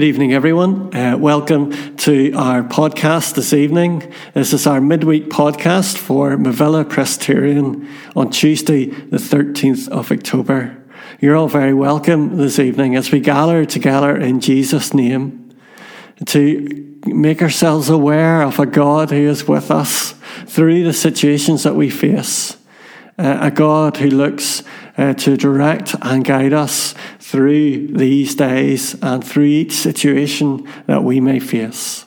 Good evening, everyone. Uh, welcome to our podcast this evening. This is our midweek podcast for Mavilla Presbyterian on Tuesday, the 13th of October. You're all very welcome this evening as we gather together in Jesus' name to make ourselves aware of a God who is with us through the situations that we face, uh, a God who looks uh, to direct and guide us through these days and through each situation that we may face.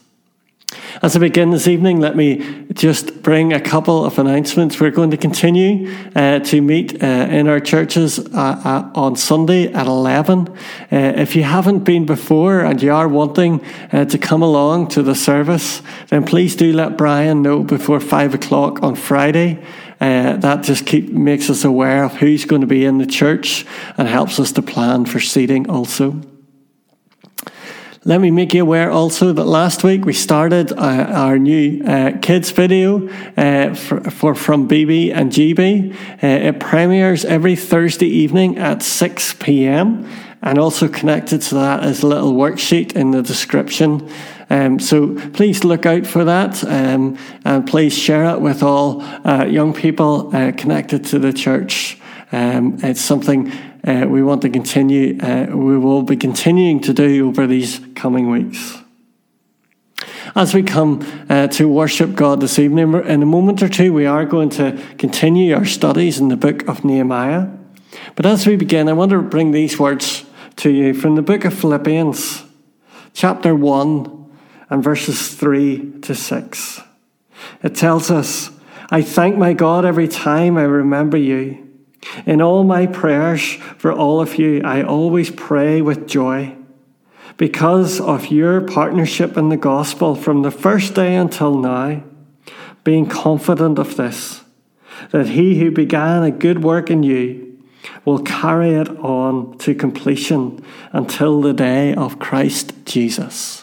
As I begin this evening, let me just bring a couple of announcements. We're going to continue uh, to meet uh, in our churches uh, uh on Sunday at 11. Uh, if you haven't been before and you are wanting uh, to come along to the service, then please do let Brian know before 5 o'clock on Friday. Uh, that just keep, makes us aware of who's going to be in the church and helps us to plan for seating also. Let me make you aware also that last week we started uh, our new uh, kids video uh, for, for, from BB and GB. Uh, it premieres every Thursday evening at 6 p.m. And also connected to that is a little worksheet in the description um, so please look out for that um, and please share it with all uh, young people uh, connected to the church. Um, it's something uh, we want to continue, uh, we will be continuing to do over these coming weeks. As we come uh, to worship God this evening, in a moment or two, we are going to continue our studies in the book of Nehemiah. But as we begin, I want to bring these words to you from the book of Philippians, chapter 1, and verses 3 to 6. It tells us, I thank my God every time I remember you. In all my prayers for all of you, I always pray with joy because of your partnership in the gospel from the first day until now, being confident of this, that he who began a good work in you will carry it on to completion until the day of Christ Jesus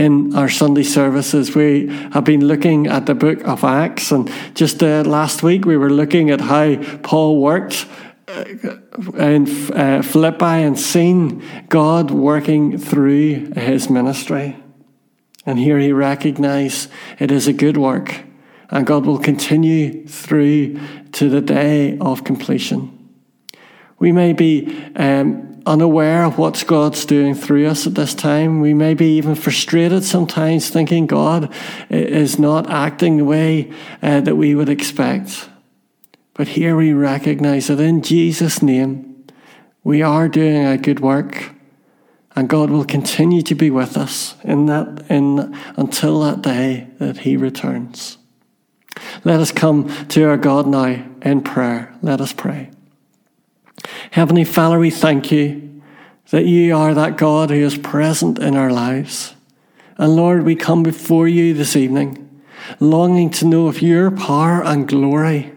in our Sunday services, we have been looking at the book of Acts. And just uh, last week, we were looking at how Paul worked uh, in uh, Philippi and seen God working through his ministry. And here he recognized it is a good work, and God will continue through to the day of completion. We may be um, unaware of what God's doing through us at this time. We may be even frustrated sometimes, thinking God is not acting the way uh, that we would expect. But here we recognize that in Jesus' name, we are doing a good work, and God will continue to be with us in that in until that day that He returns. Let us come to our God now in prayer. Let us pray. Heavenly Father, we thank you that you are that God who is present in our lives. And Lord, we come before you this evening, longing to know of your power and glory,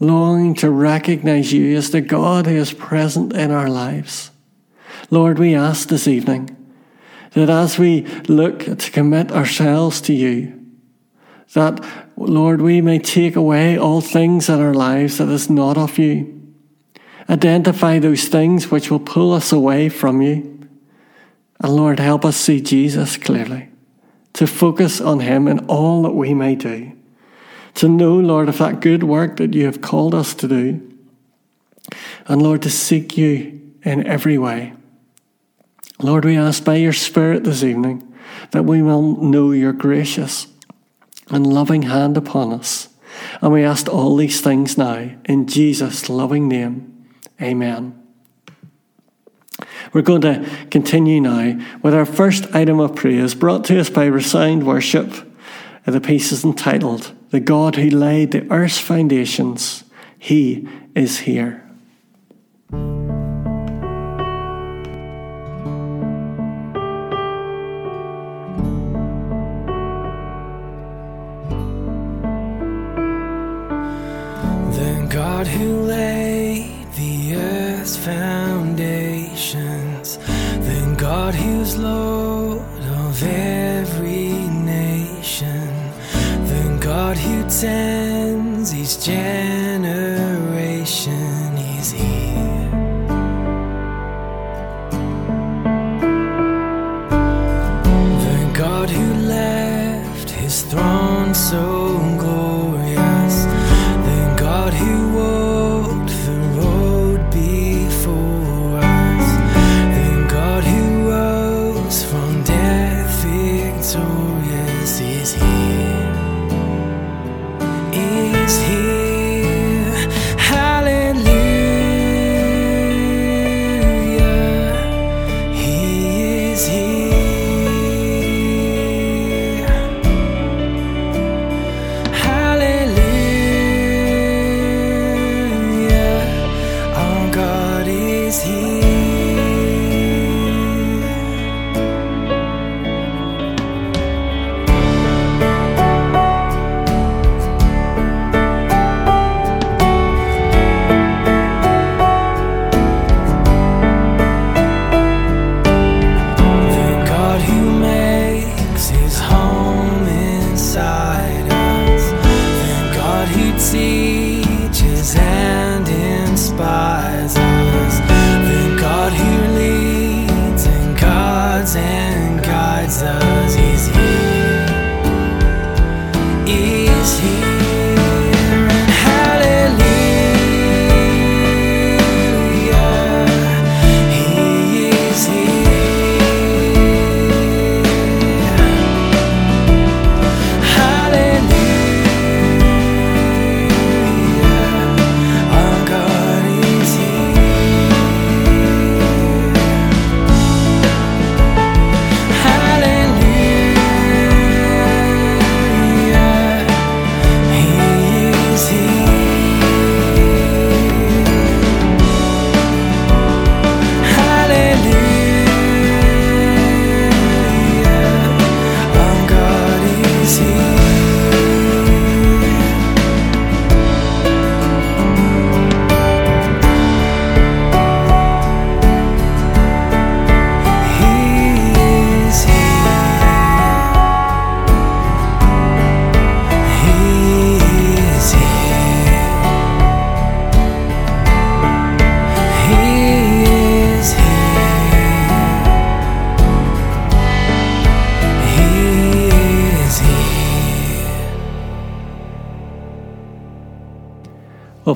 longing to recognize you as the God who is present in our lives. Lord, we ask this evening that as we look to commit ourselves to you, that, Lord, we may take away all things in our lives that is not of you Identify those things which will pull us away from you. And Lord, help us see Jesus clearly, to focus on Him in all that we may do, to know, Lord, of that good work that you have called us to do. And Lord, to seek you in every way. Lord, we ask by your Spirit this evening that we will know your gracious and loving hand upon us. And we ask all these things now in Jesus' loving name. Amen. We're going to continue now with our first item of praise brought to us by Resound Worship. Uh, the piece is entitled, The God Who Laid the Earth's Foundations, He is Here. God who laid foundations. Then God, who's Lord of every nation. Then God, who tends each generation, is here. Throne so.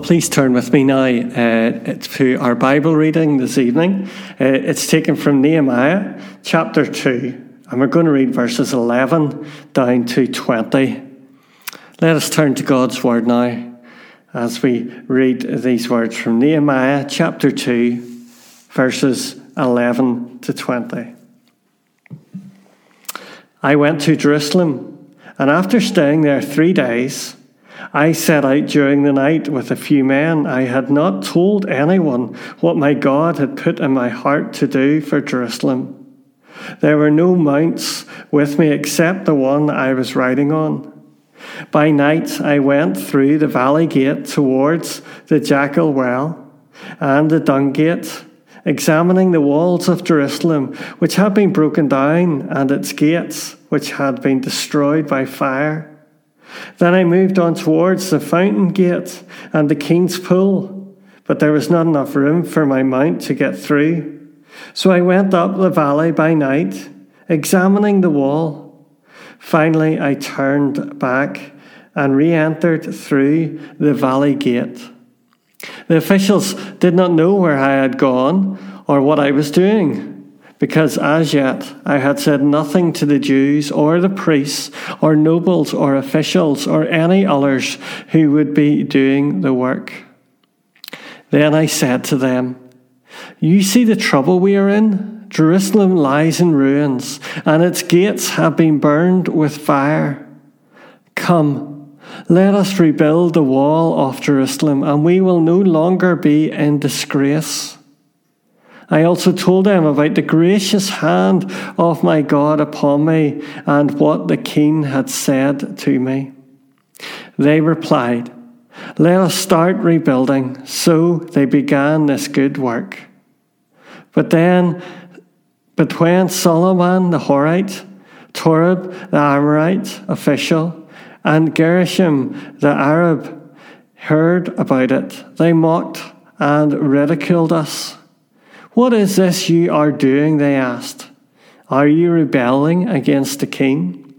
Please turn with me now uh, to our Bible reading this evening. Uh, it's taken from Nehemiah chapter 2, and we're going to read verses 11 down to 20. Let us turn to God's Word now as we read these words from Nehemiah chapter 2, verses 11 to 20. I went to Jerusalem, and after staying there three days, I set out during the night with a few men. I had not told anyone what my God had put in my heart to do for Jerusalem. There were no mounts with me except the one I was riding on. By night I went through the valley gate towards the jackal well and the dung gate, examining the walls of Jerusalem, which had been broken down, and its gates, which had been destroyed by fire. Then I moved on towards the fountain gate and the king's pool, but there was not enough room for my mount to get through. So I went up the valley by night, examining the wall. Finally, I turned back and re entered through the valley gate. The officials did not know where I had gone or what I was doing, because as yet I had said nothing to the Jews or the priests or nobles or officials or any others who would be doing the work. Then I said to them, You see the trouble we are in? Jerusalem lies in ruins, and its gates have been burned with fire. Come, let us rebuild the wall of Jerusalem, and we will no longer be in disgrace. I also told them about the gracious hand of my God upon me and what the king had said to me. They replied, Let us start rebuilding. So they began this good work. But then, but when Solomon the Horite, Torab the Ammonite official, and Geshem the Arab heard about it, they mocked and ridiculed us. What is this you are doing? They asked. Are you rebelling against the king?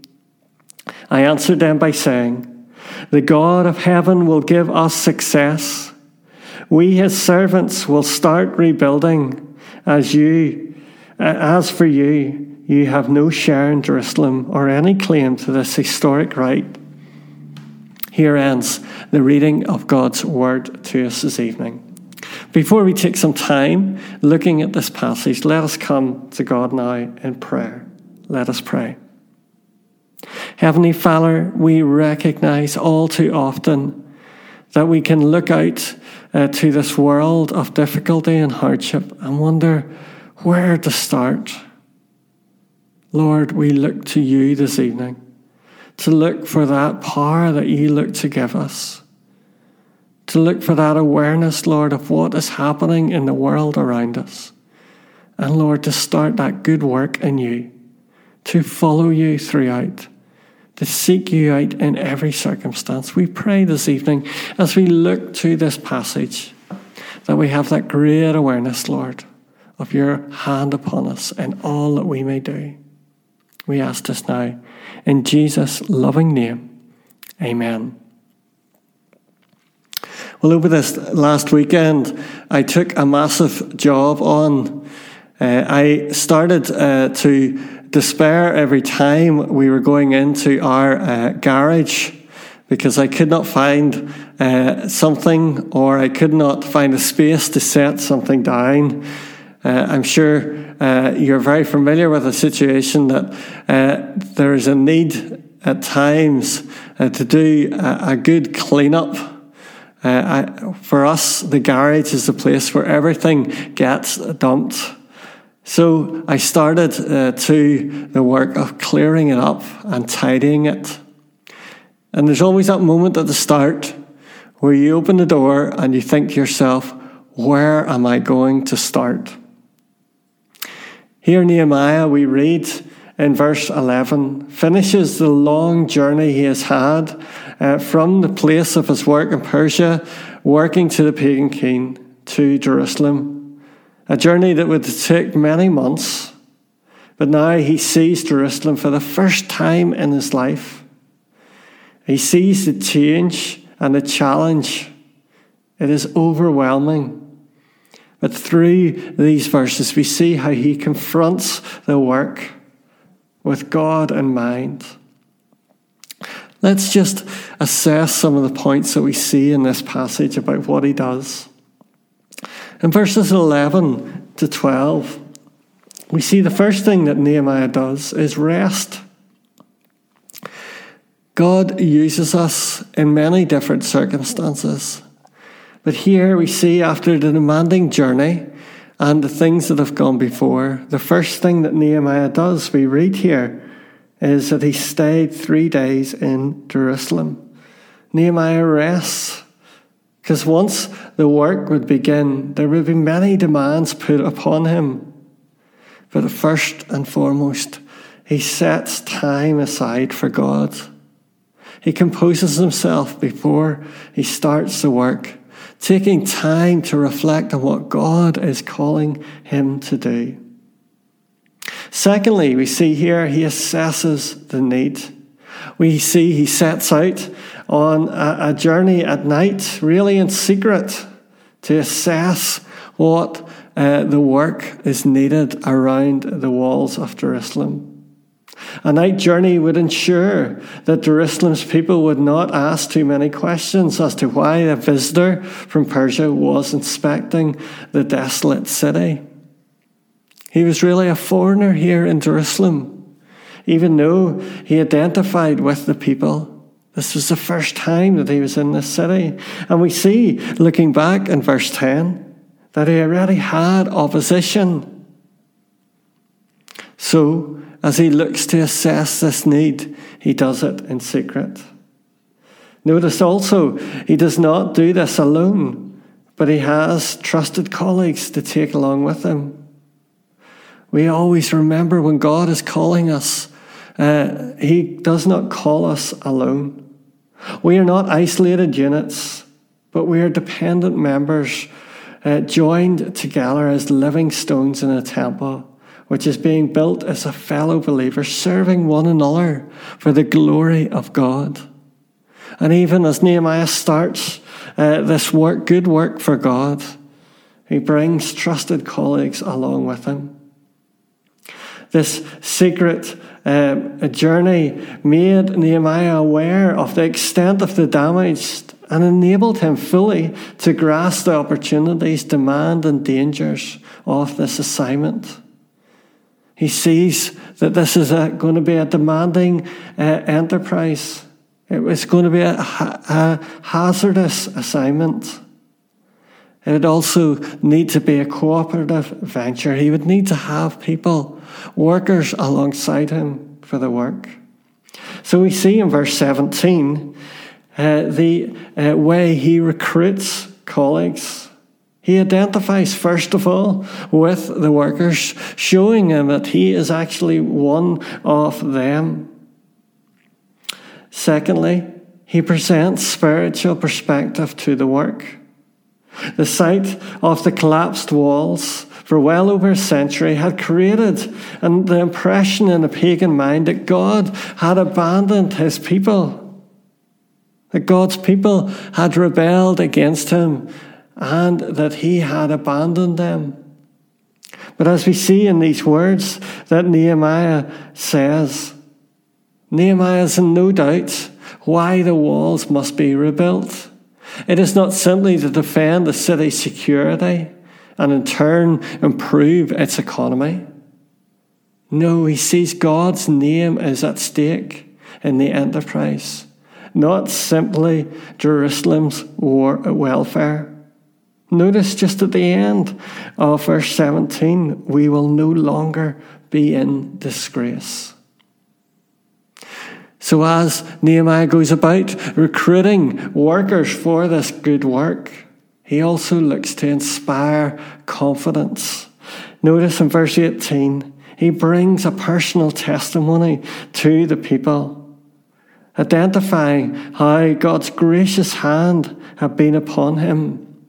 I answered them by saying, The God of heaven will give us success. We, his servants, will start rebuilding. As you, as for you, you have no share in Jerusalem or any claim to this historic right. Here ends the reading of God's word to us this evening. Before we take some time looking at this passage, let us come to God now in prayer. Let us pray. Heavenly Father, we recognize all too often that we can look out uh, to this world of difficulty and hardship and wonder where to start. Lord, we look to you this evening to look for that power that you look to give us, to look for that awareness, Lord, of what is happening in the world around us. And Lord, to start that good work in you, to follow you throughout, to seek you out in every circumstance. We pray this evening as we look to this passage that we have that great awareness, Lord, of your hand upon us and all that we may do. We ask this now in Jesus' loving name. Amen. Well, over this last weekend, I took a massive job on. Uh, I started uh, to despair every time we were going into our uh, garage because I could not find uh, something or I could not find a space to set something down. Uh, I'm sure uh, you're very familiar with a situation that there is a need at times to do a, a good cleanup. Uh, I, for us, the garage is the place where everything gets dumped. So I started uh, to the work of clearing it up and tidying it. And there's always that moment at the start where you open the door and you think to yourself, where am I going to start? Here, Nehemiah, we read in verse 11, finishes the long journey he has had uh, from the place of his work in Persia, working to the pagan king, to Jerusalem. A journey that would take many months, but now he sees Jerusalem for the first time in his life. He sees the change and the challenge. It is overwhelming. But through these verses, we see how he confronts the work with God in mind. Let's just assess some of the points that we see in this passage about what he does. In verses 11 to 12, we see the first thing that Nehemiah does is rest. God uses us in many different circumstances. But here we see after the demanding journey and the things that have gone before, the first thing that Nehemiah does, we read here, is that he stayed three days in Jerusalem. Nehemiah rests because once the work would begin, there would be many demands put upon him. But first and foremost, he sets time aside for God. He composes himself before he starts the work taking time to reflect on what God is calling him to do. Secondly, we see here he assesses the need. We see he sets out on a, a journey at night, really in secret, to assess what uh, the work is needed around the walls of Jerusalem. A night journey would ensure that Jerusalem's people would not ask too many questions as to why a visitor from Persia was inspecting the desolate city. He was really a foreigner here in Jerusalem, even though he identified with the people. This was the first time that he was in this city. And we see, looking back in verse 10, that he already had opposition. So, as he looks to assess this need, he does it in secret. Notice also, he does not do this alone, but he has trusted colleagues to take along with him. We always remember when God is calling us, uh, he does not call us alone. We are not isolated units, but we are dependent members, uh, joined together as living stones in a temple which is being built as a fellow believer, serving one another for the glory of God. And even as Nehemiah starts uh, this work, good work for God, he brings trusted colleagues along with him. This secret um, journey made Nehemiah aware of the extent of the damage and enabled him fully to grasp the opportunities, demand, and dangers of this assignment. He sees that this is a, going to be a demanding uh, enterprise. It was going to be a, a hazardous assignment. It would also need to be a cooperative venture. He would need to have people, workers alongside him for the work. So we see in verse 17 uh, the uh, way he recruits colleagues. He identifies, first of all, with the workers, showing them that he is actually one of them. Secondly, he presents spiritual perspective to the work. The sight of the collapsed walls for well over a century had created and the impression in the pagan mind that God had abandoned his people. That God's people had rebelled against him and that he had abandoned them. But as we see in these words that Nehemiah says, Nehemiah is in no doubt why the walls must be rebuilt. It is not simply to defend the city's security and in turn improve its economy. No, he sees God's name is at stake in the enterprise, not simply Jerusalem's war, uh, welfare. Notice just at the end of verse 17, we will no longer be in disgrace. So, as Nehemiah goes about recruiting workers for this good work, he also looks to inspire confidence. Notice in verse 18, he brings a personal testimony to the people, identifying how God's gracious hand had been upon him.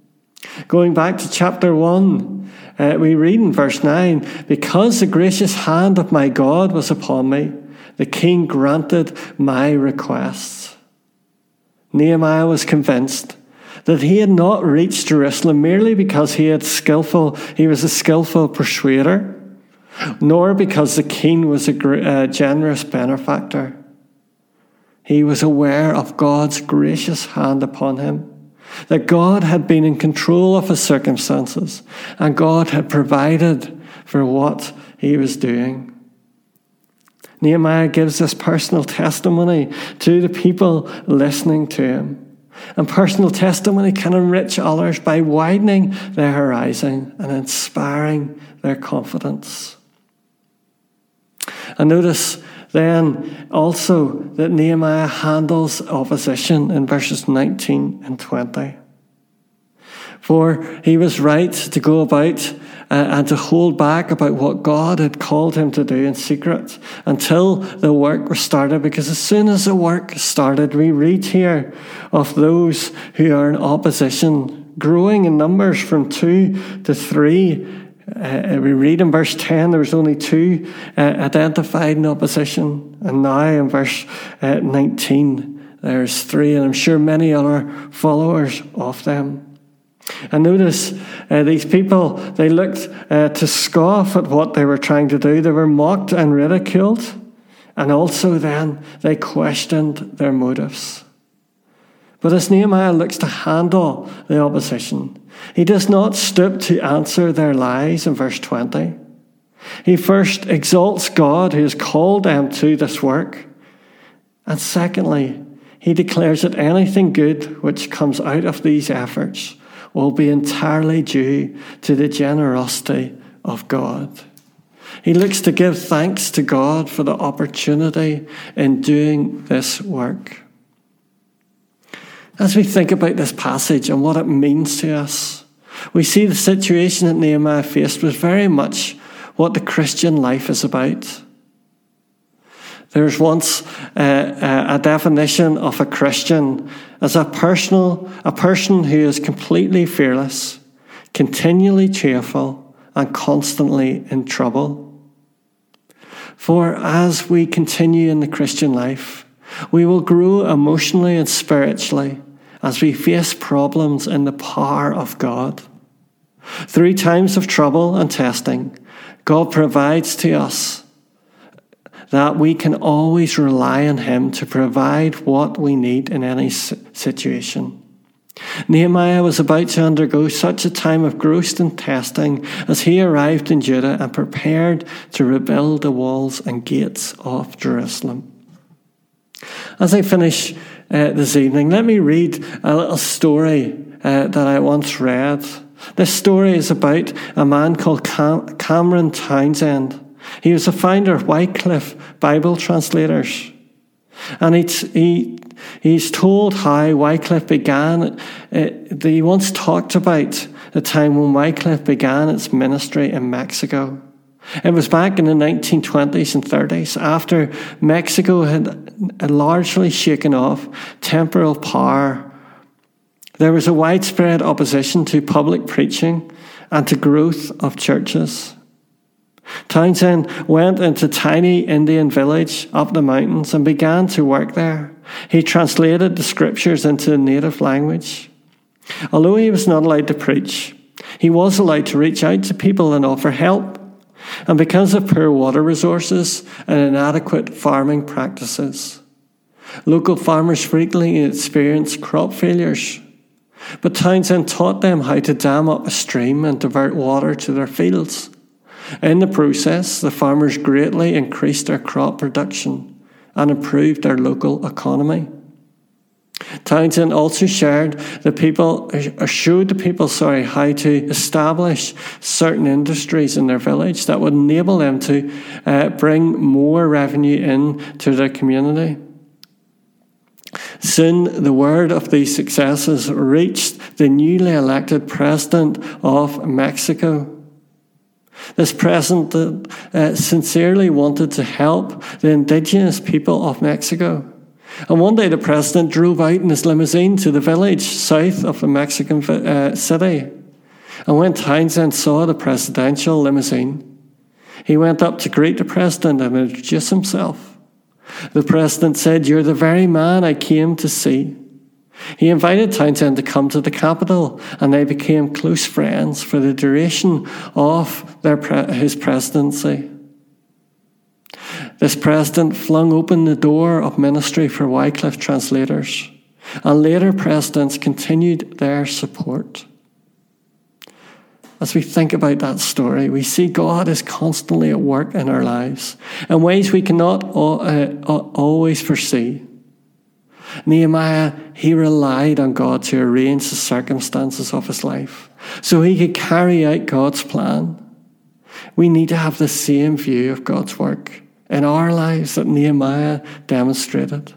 Going back to chapter 1, uh, we read in verse 9, Because the gracious hand of my God was upon me, the king granted my requests. Nehemiah was convinced that he had not reached Jerusalem merely because he had skillful, he was a skillful persuader, nor because the king was a uh, generous benefactor. He was aware of God's gracious hand upon him, that God had been in control of his circumstances, and God had provided for what he was doing. Nehemiah gives this personal testimony to the people listening to him. And personal testimony can enrich others by widening their horizon and inspiring their confidence. And notice then also that Nehemiah handles opposition in verses 19 and 20. For he was right to go about and to hold back about what God had called him to do in secret until the work was started. Because as soon as the work started, we read here of those who are in opposition, growing in numbers from two to three. Uh, we read in verse 10 there was only two uh, identified in opposition, and now in verse uh, 19 there's three, and I'm sure many other followers of them. And notice uh, these people, they looked uh, to scoff at what they were trying to do. They were mocked and ridiculed. And also then they questioned their motives. But as Nehemiah looks to handle the opposition, he does not stoop to answer their lies in verse 20. He first exalts God who has called them to this work. And secondly, he declares that anything good which comes out of these efforts will be entirely due to the generosity of God. He looks to give thanks to God for the opportunity in doing this work. As we think about this passage and what it means to us, we see the situation that Nehemiah faced was very much what the Christian life is about. There's once uh, a definition of a Christian as a personal, a person who is completely fearless, continually cheerful, and constantly in trouble. For as we continue in the Christian life, we will grow emotionally and spiritually as we face problems in the power of God. Through times of trouble and testing, God provides to us that we can always rely on Him to provide what we need in any situation. Nehemiah was about to undergo such a time of and testing as he arrived in Judah and prepared to rebuild the walls and gates of Jerusalem. As I finish uh, this evening, let me read a little story uh, that I once read This story is about a man called Cam- Cameron Townsend. He was the founder of Wycliffe Bible Translators. And he's, he, he's told how Wycliffe began. Uh, he once talked about the time when Wycliffe began its ministry in Mexico. It was back in the 1920s and 30s, after Mexico had largely shaken off temporal power. There was a widespread opposition to public preaching and to growth of churches. Townsend went into tiny Indian village up the mountains and began to work there. He translated the scriptures into the native language. Although he was not allowed to preach, he was allowed to reach out to people and offer help. And because of poor water resources and inadequate farming practices, local farmers frequently experienced crop failures. But Townsend taught them how to dam up a stream and divert water to their fields. In the process, the farmers greatly increased their crop production and improved their local economy. Townsend also shared the people, showed the people, sorry, how to establish certain industries in their village that would enable them to uh, bring more revenue in to their community. Soon, the word of these successes reached the newly elected president of Mexico. This president uh, sincerely wanted to help the indigenous people of Mexico. And one day the president drove out in his limousine to the village south of the Mexican uh, city. And when Townsend saw the presidential limousine, he went up to greet the president and introduce himself. The president said, You're the very man I came to see. He invited Townsend to come to the capital, and they became close friends for the duration of pre- his presidency. This president flung open the door of ministry for Wycliffe translators, and later presidents continued their support. As we think about that story, we see God is constantly at work in our lives in ways we cannot uh, always foresee. Nehemiah, he relied on God to arrange the circumstances of his life so he could carry out God's plan. We need to have the same view of God's work in our lives that Nehemiah demonstrated.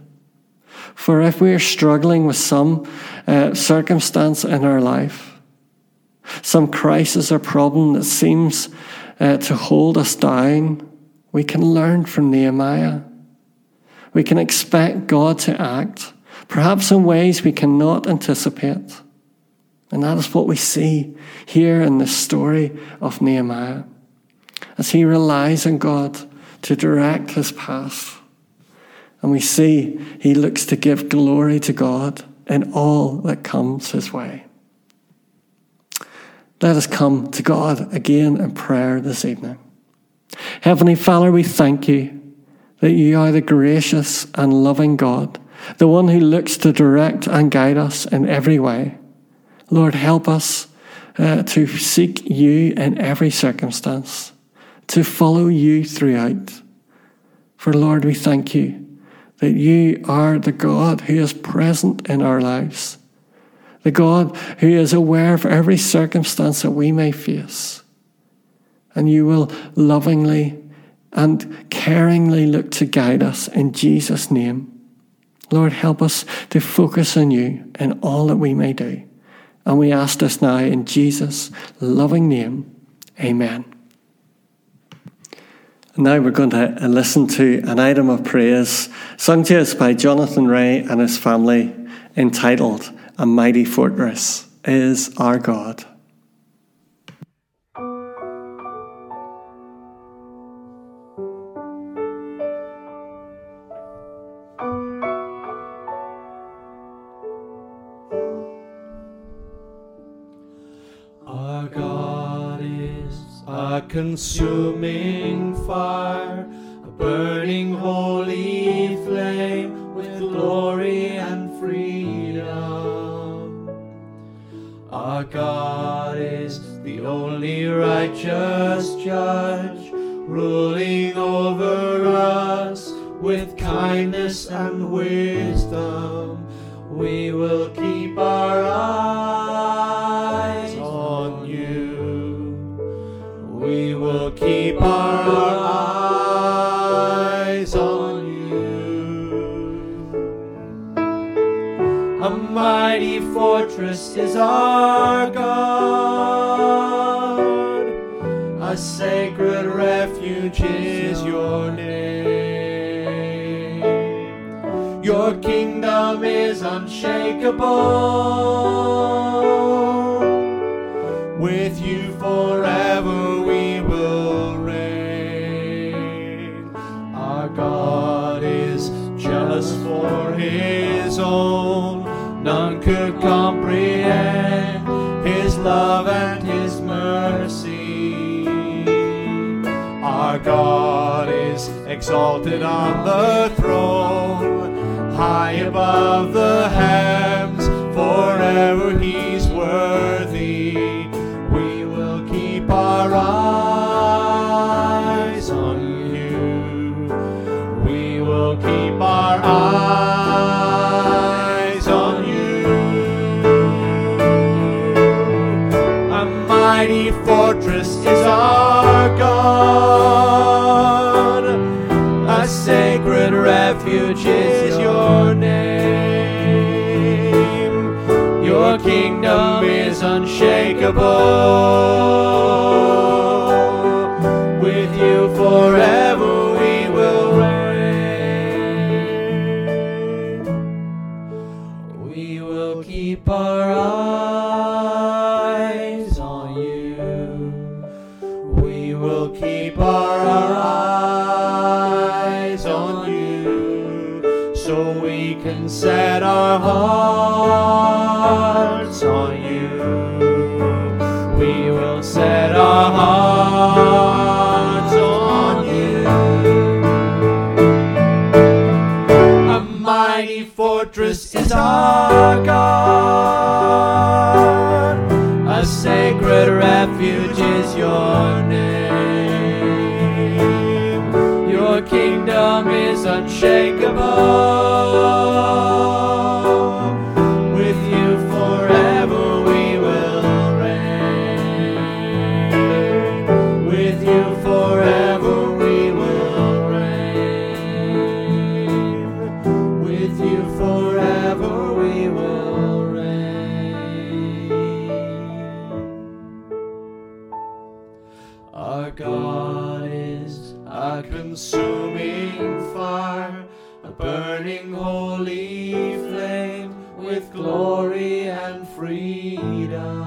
For if we are struggling with some uh, circumstance in our life, some crisis or problem that seems uh, to hold us down, we can learn from Nehemiah. We can expect God to act, perhaps in ways we cannot anticipate. And that is what we see here in this story of Nehemiah. As he relies on God to direct his path. And we see he looks to give glory to God in all that comes his way. Let us come to God again in prayer this evening. Heavenly Father, we thank you that you are the gracious and loving God, the one who looks to direct and guide us in every way. Lord, help us uh, to seek you in every circumstance to follow you throughout. For Lord, we thank you that you are the God who is present in our lives, the God who is aware of every circumstance that we may face. And you will lovingly and caringly look to guide us in Jesus' name. Lord, help us to focus on you in all that we may do. And we ask this now in Jesus' loving name. Amen. Now we're going to listen to an item of praise sung to us by Jonathan Ray and his family entitled A Mighty Fortress is Our God. Consuming fire, a burning holy flame with glory and freedom. Our God is the only righteous judge, ruling over us with kindness and wisdom. We will keep our is our God, a sacred refuge is your name. Your kingdom is unshakable. With you forever love and his mercy. Our God is exalted on the throne, high above the heavens, forever unshakable. With you forever we will reign. We will keep our eyes on you. We will keep our eyes on you so we can set our hearts burning holy flame with glory and freedom.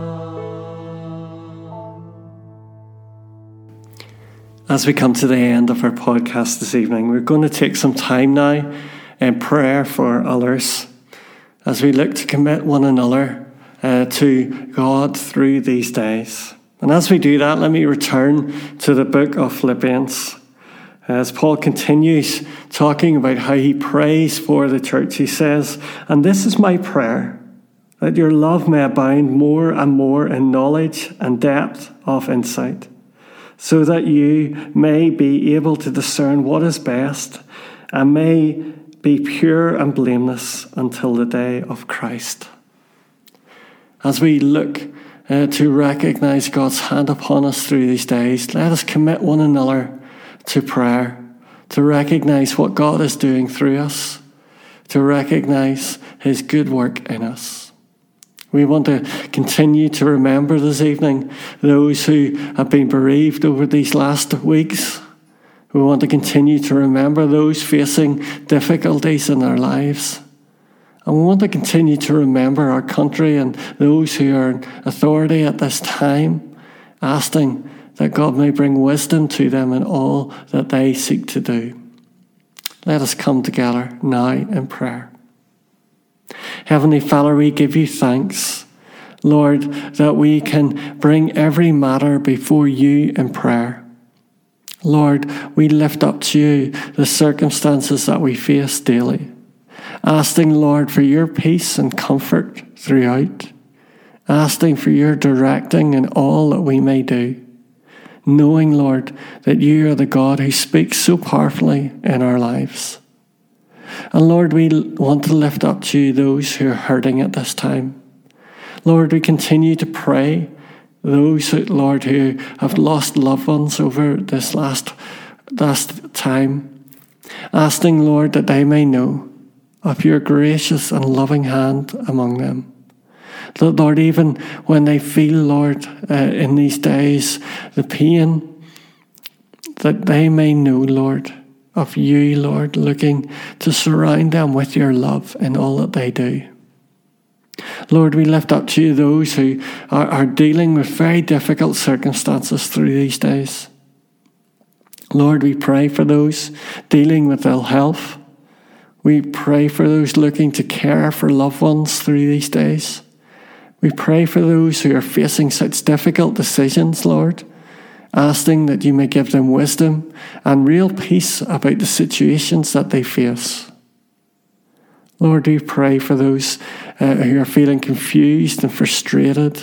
As we come to the end of our podcast this evening, we're going to take some time now in prayer for others as we look to commit one another uh, to God through these days. And as we do that, let me return to the book of Philippians. As Paul continues talking about how he prays for the church, he says, And this is my prayer, that your love may abound more and more in knowledge and depth of insight so that you may be able to discern what is best and may be pure and blameless until the day of Christ. As we look uh, to recognize God's hand upon us through these days, let us commit one another to prayer, to recognize what God is doing through us, to recognize His good work in us. We want to continue to remember this evening those who have been bereaved over these last weeks. We want to continue to remember those facing difficulties in their lives. And we want to continue to remember our country and those who are in authority at this time, asking that God may bring wisdom to them in all that they seek to do. Let us come together now in prayer. Heavenly Father, we give you thanks, Lord, that we can bring every matter before you in prayer. Lord, we lift up to you the circumstances that we face daily, asking, Lord, for your peace and comfort throughout, asking for your directing in all that we may do, knowing, Lord, that you are the God who speaks so powerfully in our lives. And Lord, we want to lift up to you those who are hurting at this time. Lord, we continue to pray those, Lord, who have lost loved ones over this last, last time, asking, Lord, that they may know of your gracious and loving hand among them. Lord, even when they feel, Lord, uh, in these days, the pain, that they may know, Lord, of you, Lord, looking to surround them with your love in all that they do. Lord, we lift up to you those who are, are dealing with very difficult circumstances through these days. Lord, we pray for those dealing with ill health. We pray for those looking to care for loved ones through these days. We pray for those who are facing such difficult decisions, Lord, asking that you may give them wisdom and real peace about the situations that they face. Lord, we pray for those uh, who are feeling confused and frustrated.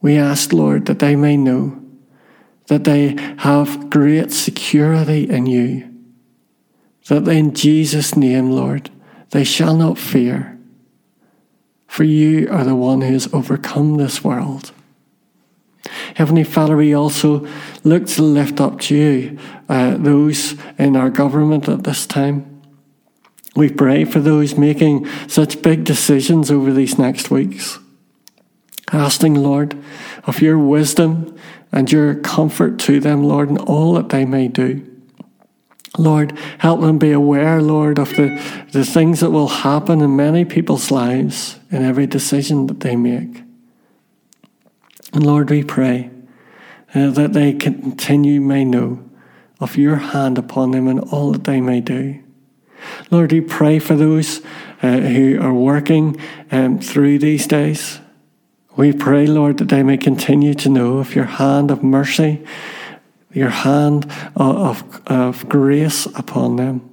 We ask, Lord, that they may know that they have great security in you, that in Jesus' name, Lord, they shall not fear, for you are the one who has overcome this world. Heavenly Father, we also look to lift up to you uh, those in our government at this time. We pray for those making such big decisions over these next weeks, asking, Lord, of your wisdom and your comfort to them, Lord, in all that they may do. Lord, help them be aware, Lord, of the, the things that will happen in many people's lives in every decision that they make. And Lord, we pray uh, that they continue may know of your hand upon them and all that they may do. Lord, we pray for those uh, who are working um, through these days. We pray, Lord, that they may continue to know of your hand of mercy, your hand of, of, of grace upon them.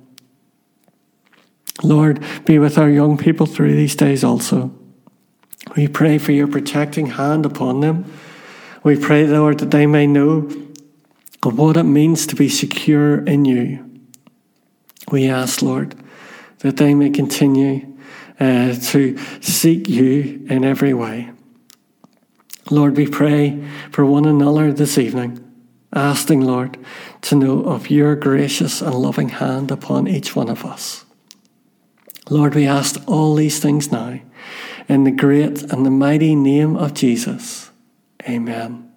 Lord, be with our young people through these days also. We pray for your protecting hand upon them. We pray, Lord, that they may know what it means to be secure in you. We ask, Lord, that they may continue uh, to seek you in every way. Lord, we pray for one another this evening, asking, Lord, to know of your gracious and loving hand upon each one of us. Lord, we ask all these things now in the great and the mighty name of Jesus. Amen.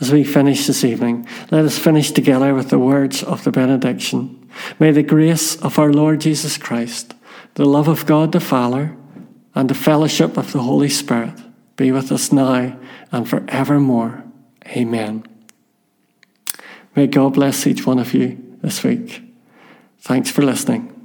As we finish this evening, let us finish together with the words of the benediction. May the grace of our Lord Jesus Christ, the love of God the Father, and the fellowship of the Holy Spirit be with us now and forevermore. Amen. May God bless each one of you this week. Thanks for listening.